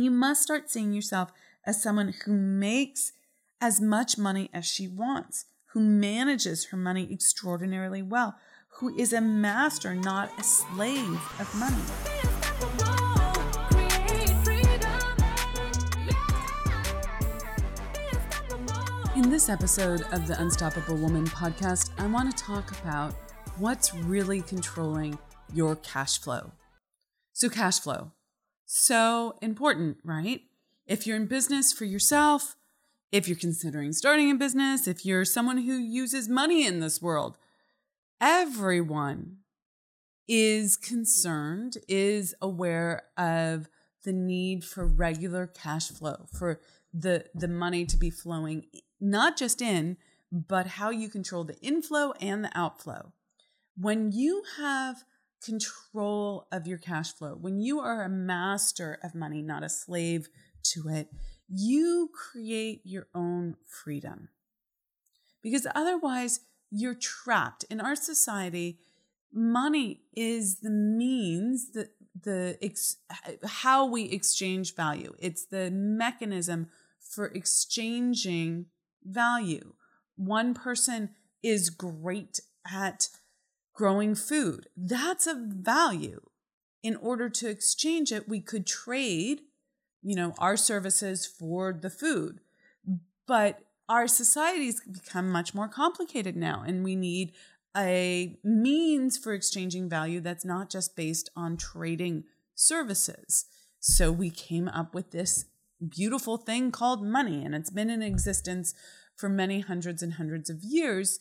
You must start seeing yourself as someone who makes as much money as she wants, who manages her money extraordinarily well, who is a master, not a slave of money. In this episode of the Unstoppable Woman podcast, I want to talk about what's really controlling your cash flow. So, cash flow, so important, right? If you're in business for yourself, if you're considering starting a business, if you're someone who uses money in this world, everyone is concerned, is aware of the need for regular cash flow, for the, the money to be flowing, not just in, but how you control the inflow and the outflow. When you have control of your cash flow, when you are a master of money, not a slave to it, you create your own freedom. Because otherwise, you're trapped. In our society, money is the means that the ex- how we exchange value. It's the mechanism for exchanging value. One person is great at growing food. That's a value. In order to exchange it, we could trade, you know, our services for the food. But our societies become much more complicated now, and we need a means for exchanging value that's not just based on trading services. So we came up with this beautiful thing called money, and it's been in existence for many hundreds and hundreds of years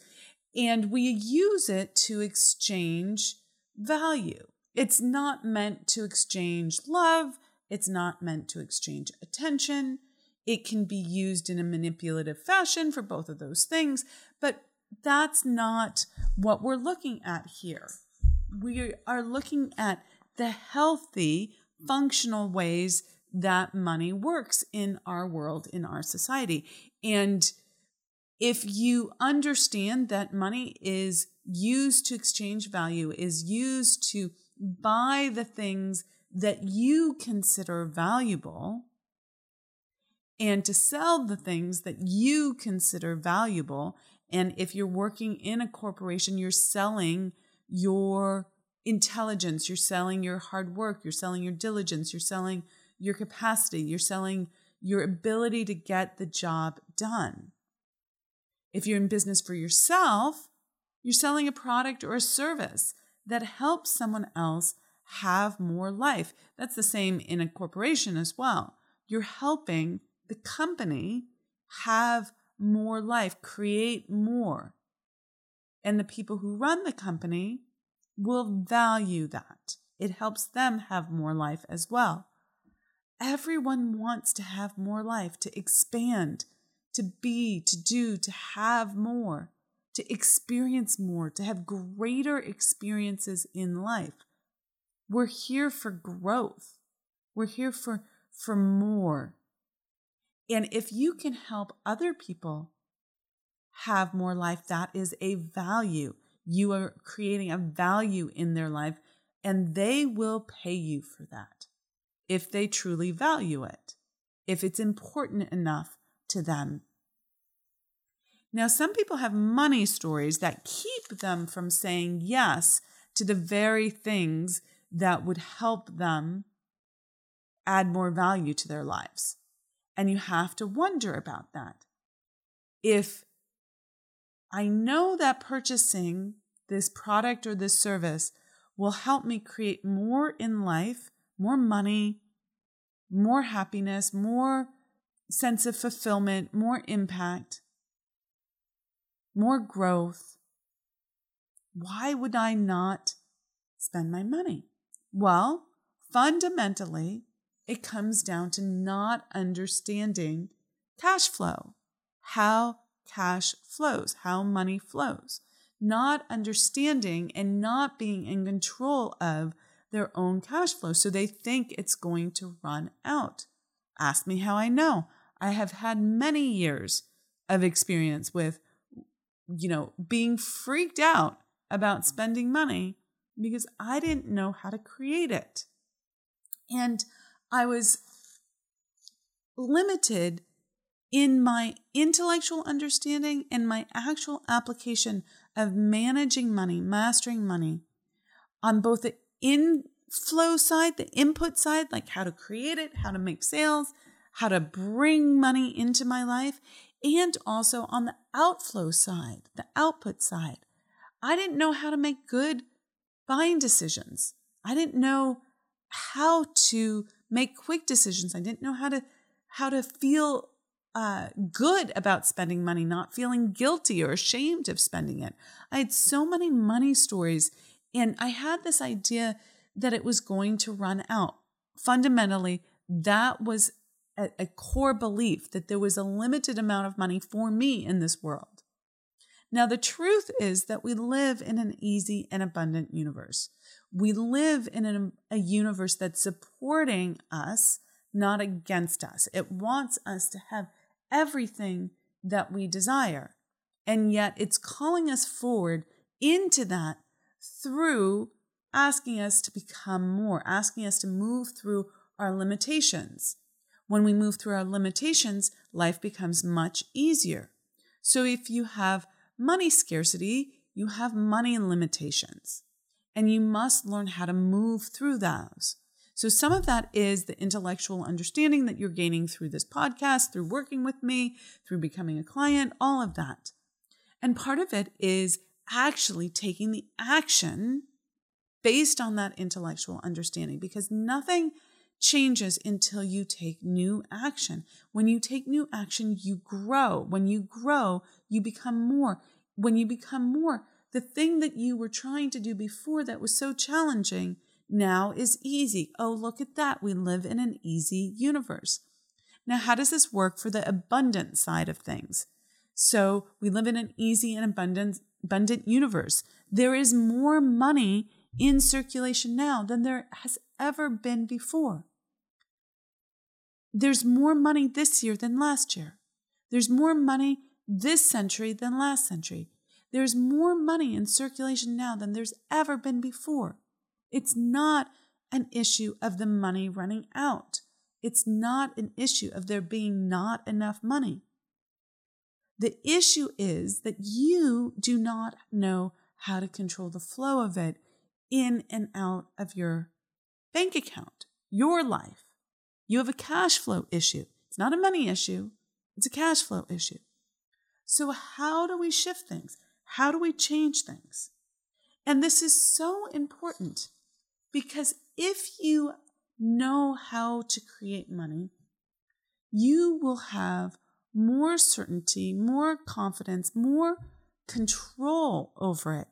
and we use it to exchange value. It's not meant to exchange love, it's not meant to exchange attention. It can be used in a manipulative fashion for both of those things, but that's not what we're looking at here. We are looking at the healthy, functional ways that money works in our world, in our society. And if you understand that money is used to exchange value, is used to buy the things that you consider valuable, and to sell the things that you consider valuable. And if you're working in a corporation, you're selling your intelligence, you're selling your hard work, you're selling your diligence, you're selling your capacity, you're selling your ability to get the job done. If you're in business for yourself, you're selling a product or a service that helps someone else have more life. That's the same in a corporation as well. You're helping the company have more life, create more. And the people who run the company will value that. It helps them have more life as well. Everyone wants to have more life, to expand, to be, to do, to have more, to experience more, to have greater experiences in life. We're here for growth. We're here for, for more. And if you can help other people have more life, that is a value. You are creating a value in their life, and they will pay you for that if they truly value it, if it's important enough to them now, some people have money stories that keep them from saying yes to the very things that would help them add more value to their lives. And you have to wonder about that. If I know that purchasing this product or this service will help me create more in life, more money, more happiness, more sense of fulfillment, more impact, more growth, why would I not spend my money? Well, fundamentally, it comes down to not understanding cash flow, how cash flows, how money flows, not understanding and not being in control of their own cash flow. So they think it's going to run out. Ask me how I know. I have had many years of experience with you know, being freaked out about spending money because I didn't know how to create it. And I was limited in my intellectual understanding and my actual application of managing money, mastering money on both the inflow side, the input side, like how to create it, how to make sales, how to bring money into my life, and also on the outflow side, the output side. I didn't know how to make good buying decisions. I didn't know how to make quick decisions. I didn't know how to how to feel uh, good about spending money, not feeling guilty or ashamed of spending it. I had so many money stories, and I had this idea that it was going to run out. Fundamentally, that was a, a core belief that there was a limited amount of money for me in this world. Now, the truth is that we live in an easy and abundant universe. We live in a, a universe that's supporting us, not against us. It wants us to have everything that we desire. And yet it's calling us forward into that through asking us to become more, asking us to move through our limitations. When we move through our limitations, life becomes much easier. So if you have money scarcity, you have money limitations, and you must learn how to move through those. So, some of that is the intellectual understanding that you're gaining through this podcast, through working with me, through becoming a client, all of that. And part of it is actually taking the action based on that intellectual understanding because nothing changes until you take new action. When you take new action, you grow. When you grow, you become more. When you become more, the thing that you were trying to do before that was so challenging now is easy. Oh, look at that. We live in an easy universe. Now, how does this work for the abundant side of things? So, we live in an easy and abundant, abundant universe. There is more money in circulation now than there has ever been before. There's more money this year than last year. There's more money this century than last century. There's more money in circulation now than there's ever been before. It's not an issue of the money running out. It's not an issue of there being not enough money. The issue is that you do not know how to control the flow of it in and out of your bank account, your life. You have a cash flow issue. It's not a money issue, it's a cash flow issue. So, how do we shift things? How do we change things? And this is so important because if you know how to create money, you will have more certainty, more confidence, more control over it.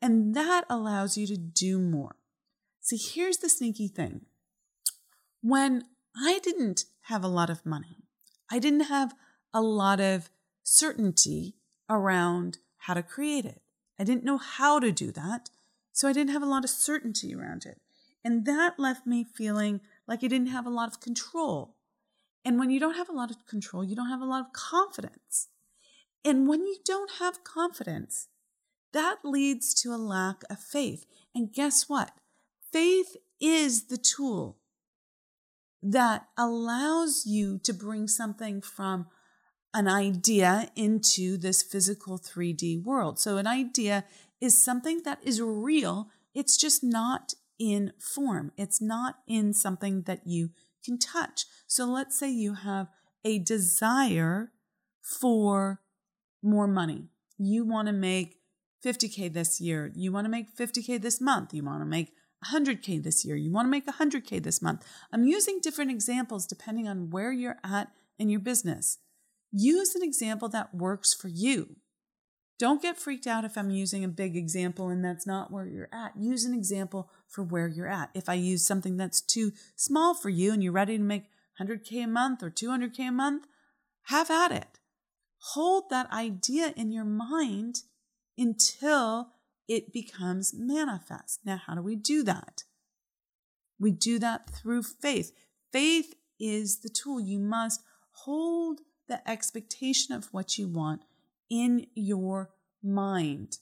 And that allows you to do more. See, here's the sneaky thing. When I didn't have a lot of money, I didn't have a lot of certainty around how to create it. I didn't know how to do that. So I didn't have a lot of certainty around it. And that left me feeling like I didn't have a lot of control. And when you don't have a lot of control, you don't have a lot of confidence. And when you don't have confidence, that leads to a lack of faith. And guess what? Faith is the tool that allows you to bring something from an idea into this physical 3D world. So, an idea is something that is real, it's just not in form, it's not in something that you can touch. So let's say you have a desire for more money. You want to make 50K this year. You want to make 50K this month. You want to make 100K this year. You want to make 100K this month. I'm using different examples depending on where you're at in your business. Use an example that works for you. Don't get freaked out if I'm using a big example and that's not where you're at. Use an example for where you're at. If I use something that's too small for you and you're ready to make 100K a month or 200K a month, have at it. Hold that idea in your mind until it becomes manifest. Now, how do we do that? We do that through faith. Faith is the tool. You must hold the expectation of what you want in your mind.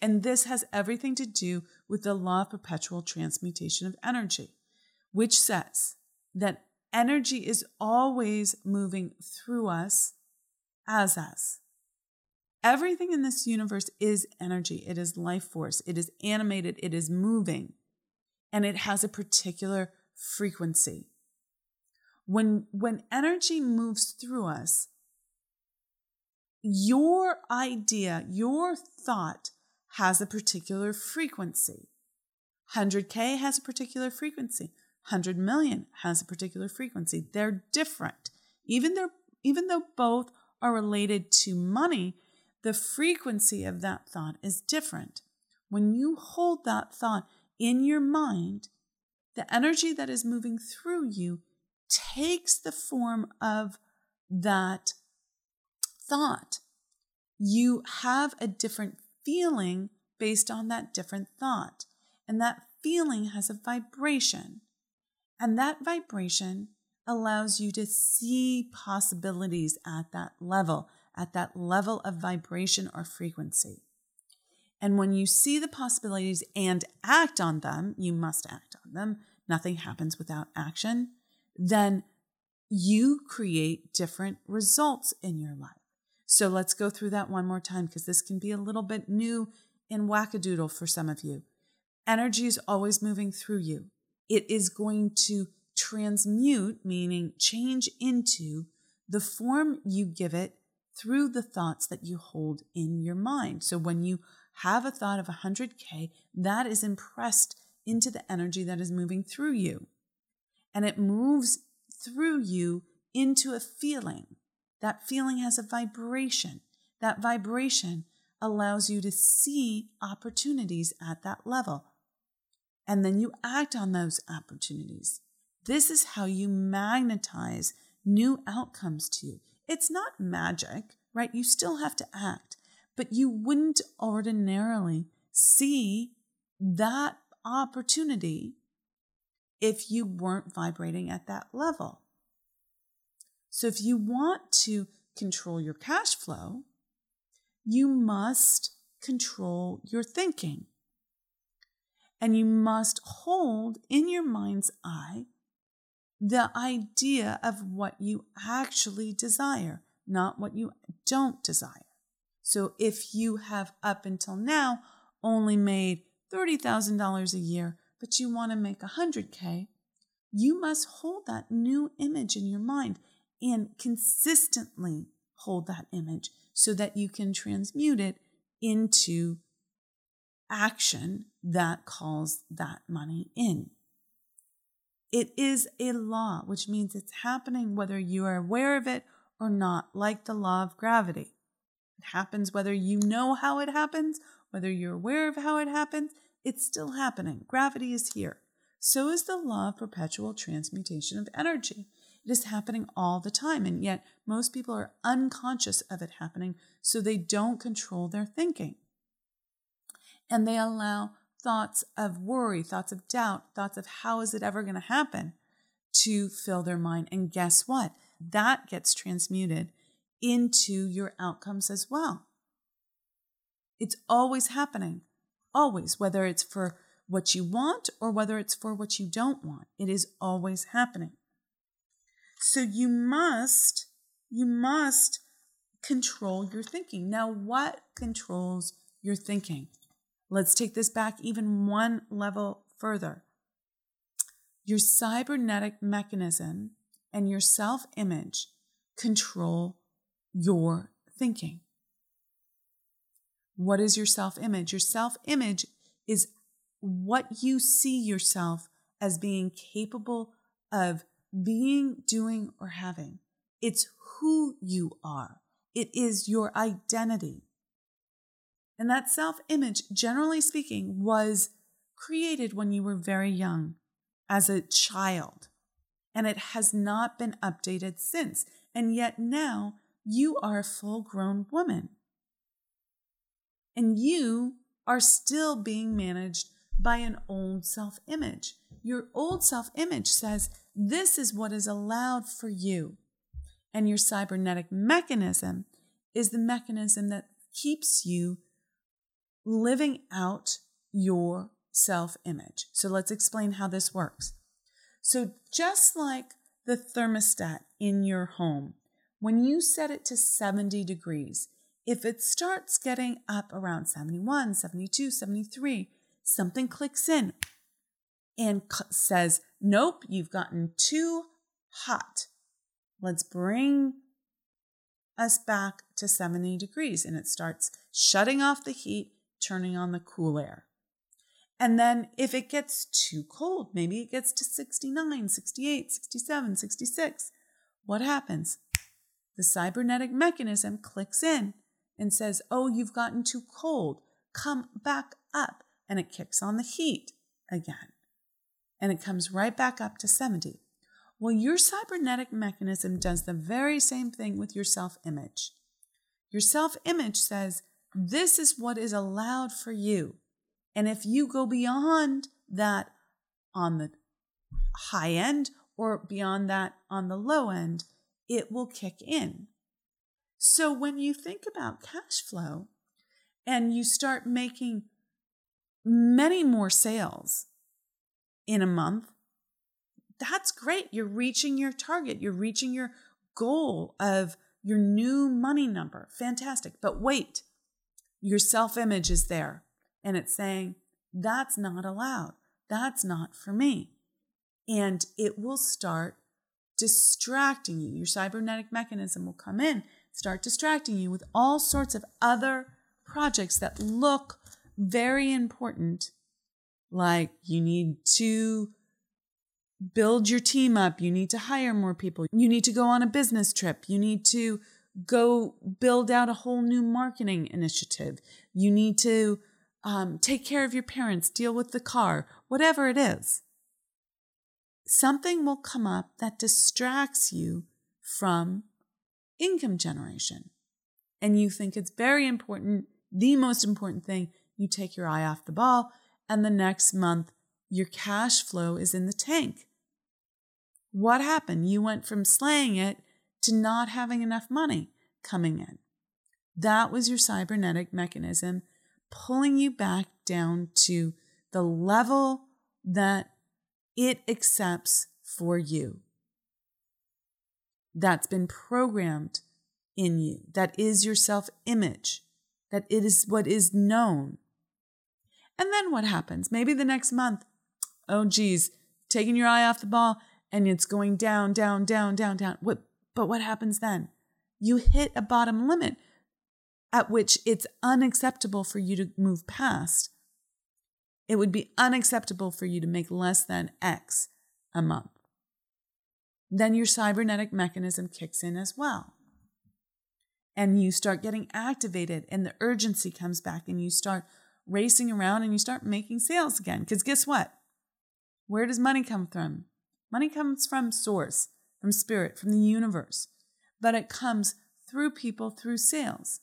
And this has everything to do with the law of perpetual transmutation of energy, which says that energy is always moving through us as us. Everything in this universe is energy, it is life force, it is animated, it is moving, and it has a particular frequency. When, when energy moves through us, your idea, your thought has a particular frequency. 100K has a particular frequency. 100 million has a particular frequency. They're different. Even even though both are related to money, the frequency of that thought is different. When you hold that thought in your mind, the energy that is moving through you takes the form of that thought. You have a different feeling based on that different thought. And that feeling has a vibration. And that vibration allows you to see possibilities at that level, at that level of vibration or frequency. And when you see the possibilities and act on them, you must act on them. Nothing happens without action. Then you create different results in your life. So let's go through that one more time because this can be a little bit new and wackadoodle for some of you. Energy is always moving through you. It is going to transmute, meaning change into the form you give it through the thoughts that you hold in your mind. So when you have a thought of 100K, that is impressed into the energy that is moving through you. And it moves through you into a feeling. That feeling has a vibration. That vibration allows you to see opportunities at that level. And then you act on those opportunities. This is how you magnetize new outcomes to you. It's not magic, right? You still have to act, but you wouldn't ordinarily see that opportunity if you weren't vibrating at that level. So, if you want to control your cash flow, you must control your thinking. And you must hold in your mind's eye the idea of what you actually desire, not what you don't desire. So if you have up until now only made $30,000 a year, but you want to make 100K, you must hold that new image in your mind and consistently hold that image so that you can transmute it into action that calls that money in. It is a law, which means it's happening whether you are aware of it or not, like the law of gravity. It happens whether you know how it happens, whether you're aware of how it happens, it's still happening. Gravity is here. So is the law of perpetual transmutation of energy. It is happening all the time, and yet most people are unconscious of it happening, so they don't control their thinking. And they allow thoughts of worry, thoughts of doubt, thoughts of how is it ever going to happen to fill their mind. And guess what? That gets transmuted into your outcomes as well. It's always happening, always, whether it's for what you want or whether it's for what you don't want. It is always happening. So you must, you must control your thinking. Now, what controls your thinking? Let's take this back even one level further. Your cybernetic mechanism and your self image control your thinking. What is your self image? Your self image is what you see yourself as being capable of being, doing, or having. It's who you are, it is your identity. And that self image, generally speaking, was created when you were very young, as a child. And it has not been updated since. And yet now you are a full grown woman. And you are still being managed by an old self image. Your old self image says, This is what is allowed for you. And your cybernetic mechanism is the mechanism that keeps you living out your self image. So let's explain how this works. So, just like the thermostat in your home, when you set it to 70 degrees, if it starts getting up around 71, 72, 73, something clicks in and says, Nope, you've gotten too hot. Let's bring us back to 70 degrees. And it starts shutting off the heat, turning on the cool air. And then if it gets too cold, maybe it gets to 69, 68, 67, 66, what happens? The cybernetic mechanism clicks in and says, Oh, you've gotten too cold. Come back up. And it kicks on the heat again. And it comes right back up to 70. Well, your cybernetic mechanism does the very same thing with your self image. Your self image says, This is what is allowed for you. And if you go beyond that on the high end or beyond that on the low end, it will kick in. So when you think about cash flow and you start making many more sales in a month, that's great. You're reaching your target, you're reaching your goal of your new money number. Fantastic. But wait, your self image is there and it's saying, that's not allowed. That's not for me. And it will start distracting you. Your cybernetic mechanism will come in, start distracting you with all sorts of other projects that look very important, like you need to build your team up, you need to hire more people, you need to go on a business trip, you need to go build out a whole new marketing initiative, you need to um, take care of your parents, deal with the car, whatever it is. Something will come up that distracts you from income generation. And you think it's very important, the most important thing, you take your eye off the ball, and the next month your cash flow is in the tank. What happened? You went from slaying it to not having enough money coming in. That was your cybernetic mechanism pulling you back down to the level that it accepts for you. That's been programmed in you. That is your self image. That it is what is known. And then what happens? Maybe the next month, oh, geez, taking your eye off the ball and it's going down, down, down, down, down. What, but what happens then? You hit a bottom limit at which it's unacceptable for you to move past. It would be unacceptable for you to make less than X a month. Then your cybernetic mechanism kicks in as well. And you start getting activated, and the urgency comes back, and you start racing around and you start making sales again. Because guess what? Where does money come from? Money comes from source, from spirit, from the universe, but it comes through people through sales.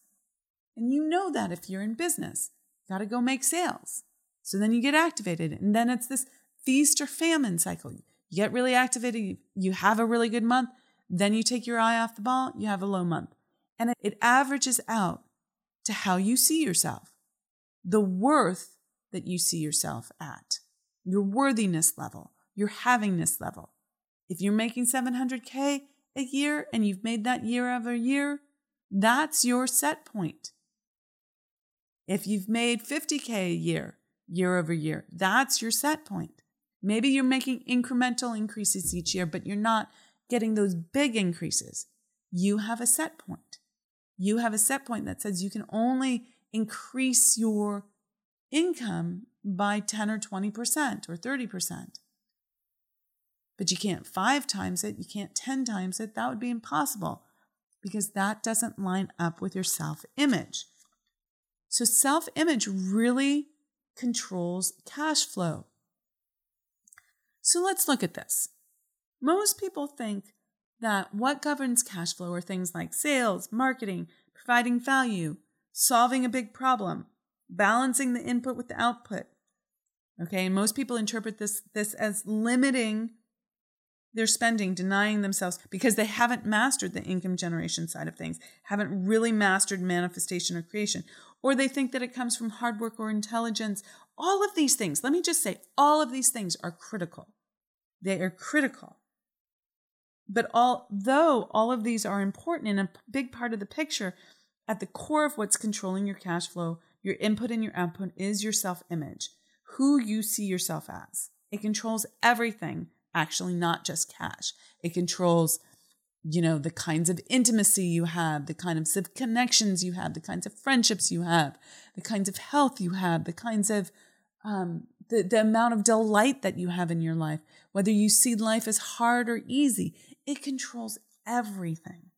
And you know that if you're in business, you got to go make sales. So then you get activated. And then it's this feast or famine cycle. You get really activated, you have a really good month, then you take your eye off the ball, you have a low month. And it averages out to how you see yourself, the worth that you see yourself at, your worthiness level, your havingness level. If you're making 700K a year and you've made that year over year, that's your set point. If you've made 50K a year, year over year, that's your set point. Maybe you're making incremental increases each year, but you're not getting those big increases. You have a set point. You have a set point that says you can only increase your income by 10 or 20% or 30%. But you can't five times it, you can't 10 times it. That would be impossible because that doesn't line up with your self image. So self image really controls cash flow. So let's look at this. Most people think that what governs cash flow are things like sales, marketing, providing value, solving a big problem, balancing the input with the output. Okay, and most people interpret this, this as limiting their spending, denying themselves because they haven't mastered the income generation side of things, haven't really mastered manifestation or creation, or they think that it comes from hard work or intelligence. All of these things, let me just say, all of these things are critical. They are critical. But although all of these are important and a big part of the picture, at the core of what's controlling your cash flow, your input and your output is your self image, who you see yourself as. It controls everything, actually, not just cash. It controls you know, the kinds of intimacy you have, the kinds of connections you have, the kinds of friendships you have, the kinds of health you have, the kinds of, um, the, the amount of delight that you have in your life, whether you see life as hard or easy, it controls everything.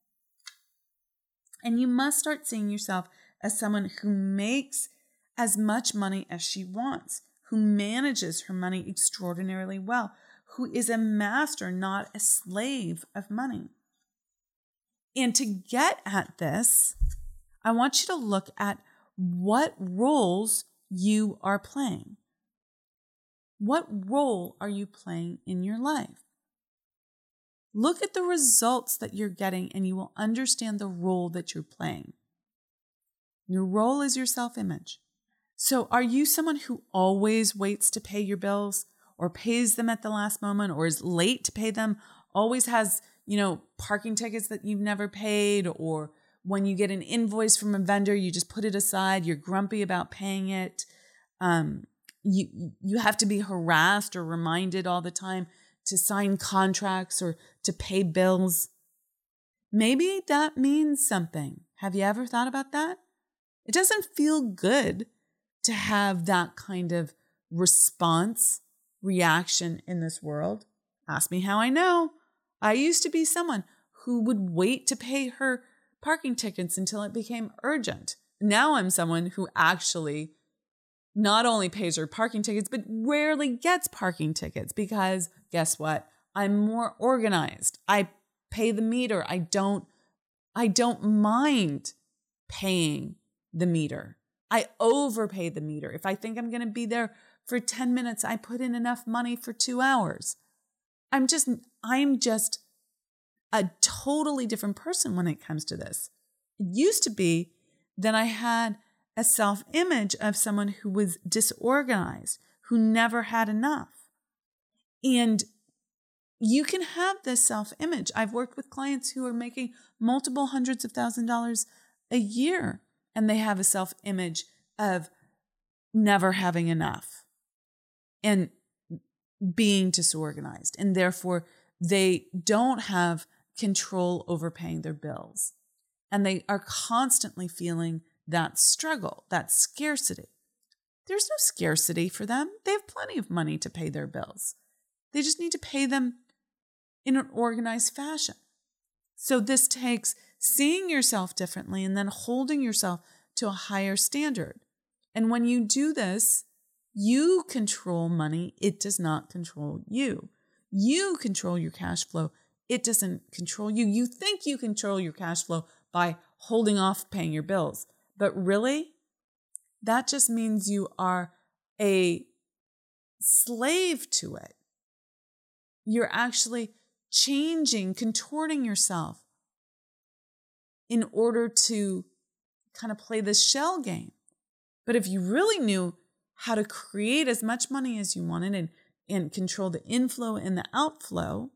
And you must start seeing yourself as someone who makes as much money as she wants, who manages her money extraordinarily well, who is a master, not a slave of money. And to get at this, I want you to look at what roles you are playing. What role are you playing in your life? Look at the results that you're getting and you will understand the role that you're playing. Your role is your self image. So, are you someone who always waits to pay your bills or pays them at the last moment or is late to pay them, always has you know, parking tickets that you've never paid, or when you get an invoice from a vendor, you just put it aside, you're grumpy about paying it. Um, you you have to be harassed or reminded all the time to sign contracts or to pay bills. Maybe that means something. Have you ever thought about that? It doesn't feel good to have that kind of response, reaction in this world. Ask me how I know. I used to be someone who would wait to pay her parking tickets until it became urgent. Now I'm someone who actually not only pays her parking tickets, but rarely gets parking tickets because guess what? I'm more organized. I pay the meter. I don't I don't mind paying the meter. I overpay the meter. If I think I'm going to be there for 10 minutes, I put in enough money for 2 hours. I'm just I'm just a totally different person when it comes to this. It used to be that I had a self image of someone who was disorganized, who never had enough. And you can have this self image. I've worked with clients who are making multiple hundreds of thousand dollars a year, and they have a self image of never having enough and being disorganized. And therefore, they don't have control over paying their bills. And they are constantly feeling that struggle, that scarcity. There's no scarcity for them. They have plenty of money to pay their bills. They just need to pay them in an organized fashion. So, this takes seeing yourself differently and then holding yourself to a higher standard. And when you do this, you control money, it does not control you. You control your cash flow. It doesn't control you. You think you control your cash flow by holding off paying your bills. But really, that just means you are a slave to it. You're actually changing, contorting yourself in order to kind of play this shell game. But if you really knew how to create as much money as you wanted and and control the inflow and the outflow.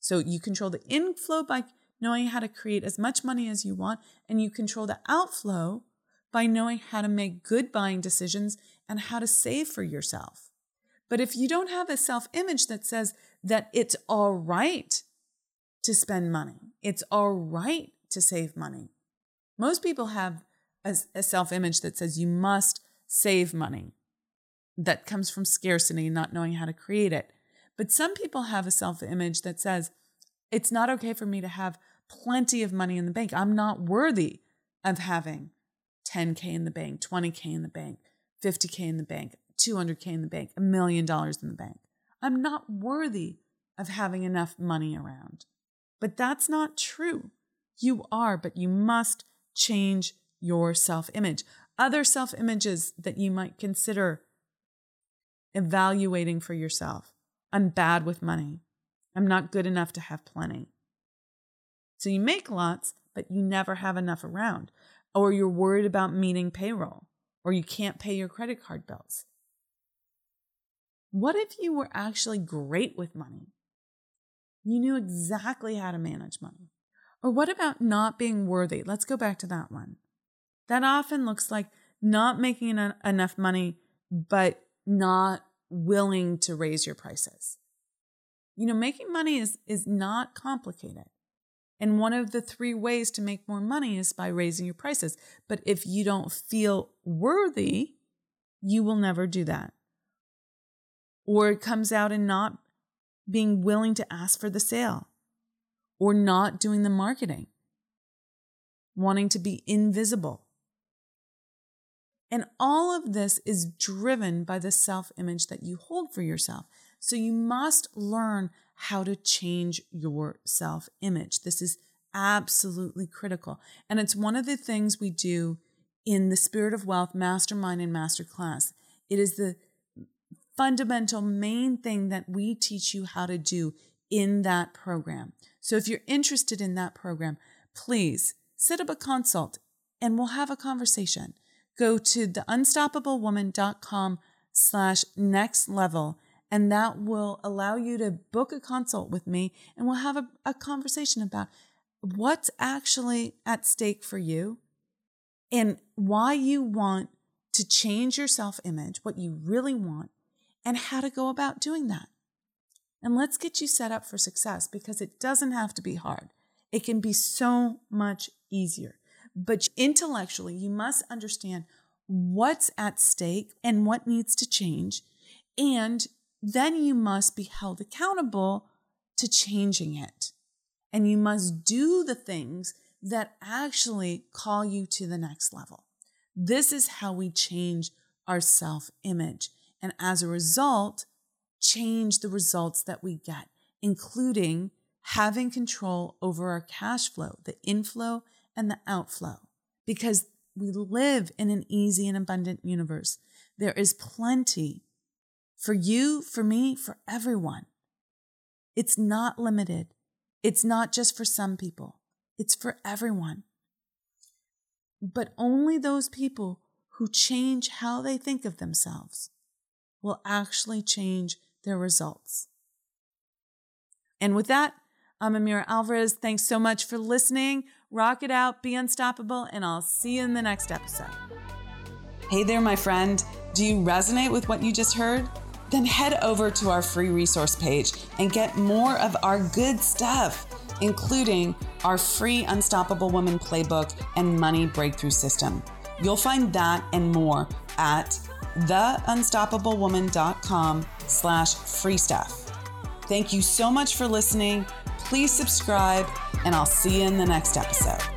So you control the inflow by knowing how to create as much money as you want, and you control the outflow by knowing how to make good buying decisions and how to save for yourself. But if you don't have a self image that says that it's all right to spend money, it's all right to save money. Most people have a, a self image that says you must save money that comes from scarcity and not knowing how to create it. But some people have a self image that says, it's not okay for me to have plenty of money in the bank. I'm not worthy of having 10K in the bank, 20K in the bank, 50K in the bank, 200K in the bank, a million dollars in the bank. I'm not worthy of having enough money around. But that's not true. You are, but you must change your self image. Other self images that you might consider evaluating for yourself. I'm bad with money. I'm not good enough to have plenty. So you make lots, but you never have enough around, or you're worried about meeting payroll, or you can't pay your credit card bills. What if you were actually great with money? You knew exactly how to manage money. Or what about not being worthy? Let's go back to that one. That often looks like not making en- enough money, but not willing to raise your prices. You know, making money is, is not complicated. And one of the three ways to make more money is by raising your prices. But if you don't feel worthy, you will never do that. Or it comes out in not being willing to ask for the sale or not doing the marketing, wanting to be invisible. And all of this is driven by the self image that you hold for yourself. So you must learn how to change your self image. This is absolutely critical. And it's one of the things we do in the Spirit of Wealth Mastermind and Masterclass. It is the fundamental main thing that we teach you how to do in that program. So if you're interested in that program, please set up a consult and we'll have a conversation. Go to theunstoppablewoman.com slash next level and that will allow you to book a consult with me and we'll have a, a conversation about what's actually at stake for you and why you want to change your self image, what you really want, and how to go about doing that. And let's get you set up for success because it doesn't have to be hard. It can be so much easier. But intellectually, you must understand what's at stake and what needs to change. And then you must be held accountable to changing it. And you must do the things that actually call you to the next level. This is how we change our self image. And as a result, change the results that we get, including having control over our cash flow, the inflow and the outflow, because we live in an easy and abundant universe. There is plenty for you, for me, for everyone. It's not limited. It's not just for some people. It's for everyone. But only those people who change how they think of themselves will actually change their results. And with that, I'm Amira Alvarez. Thanks so much for listening. Rock it out, be unstoppable, and I'll see you in the next episode. Hey there, my friend. Do you resonate with what you just heard? Then head over to our free resource page and get more of our good stuff including our free Unstoppable Woman Playbook and Money Breakthrough System. You'll find that and more at theunstoppablewoman.com slash free stuff. Thank you so much for listening. Please subscribe, and I'll see you in the next episode.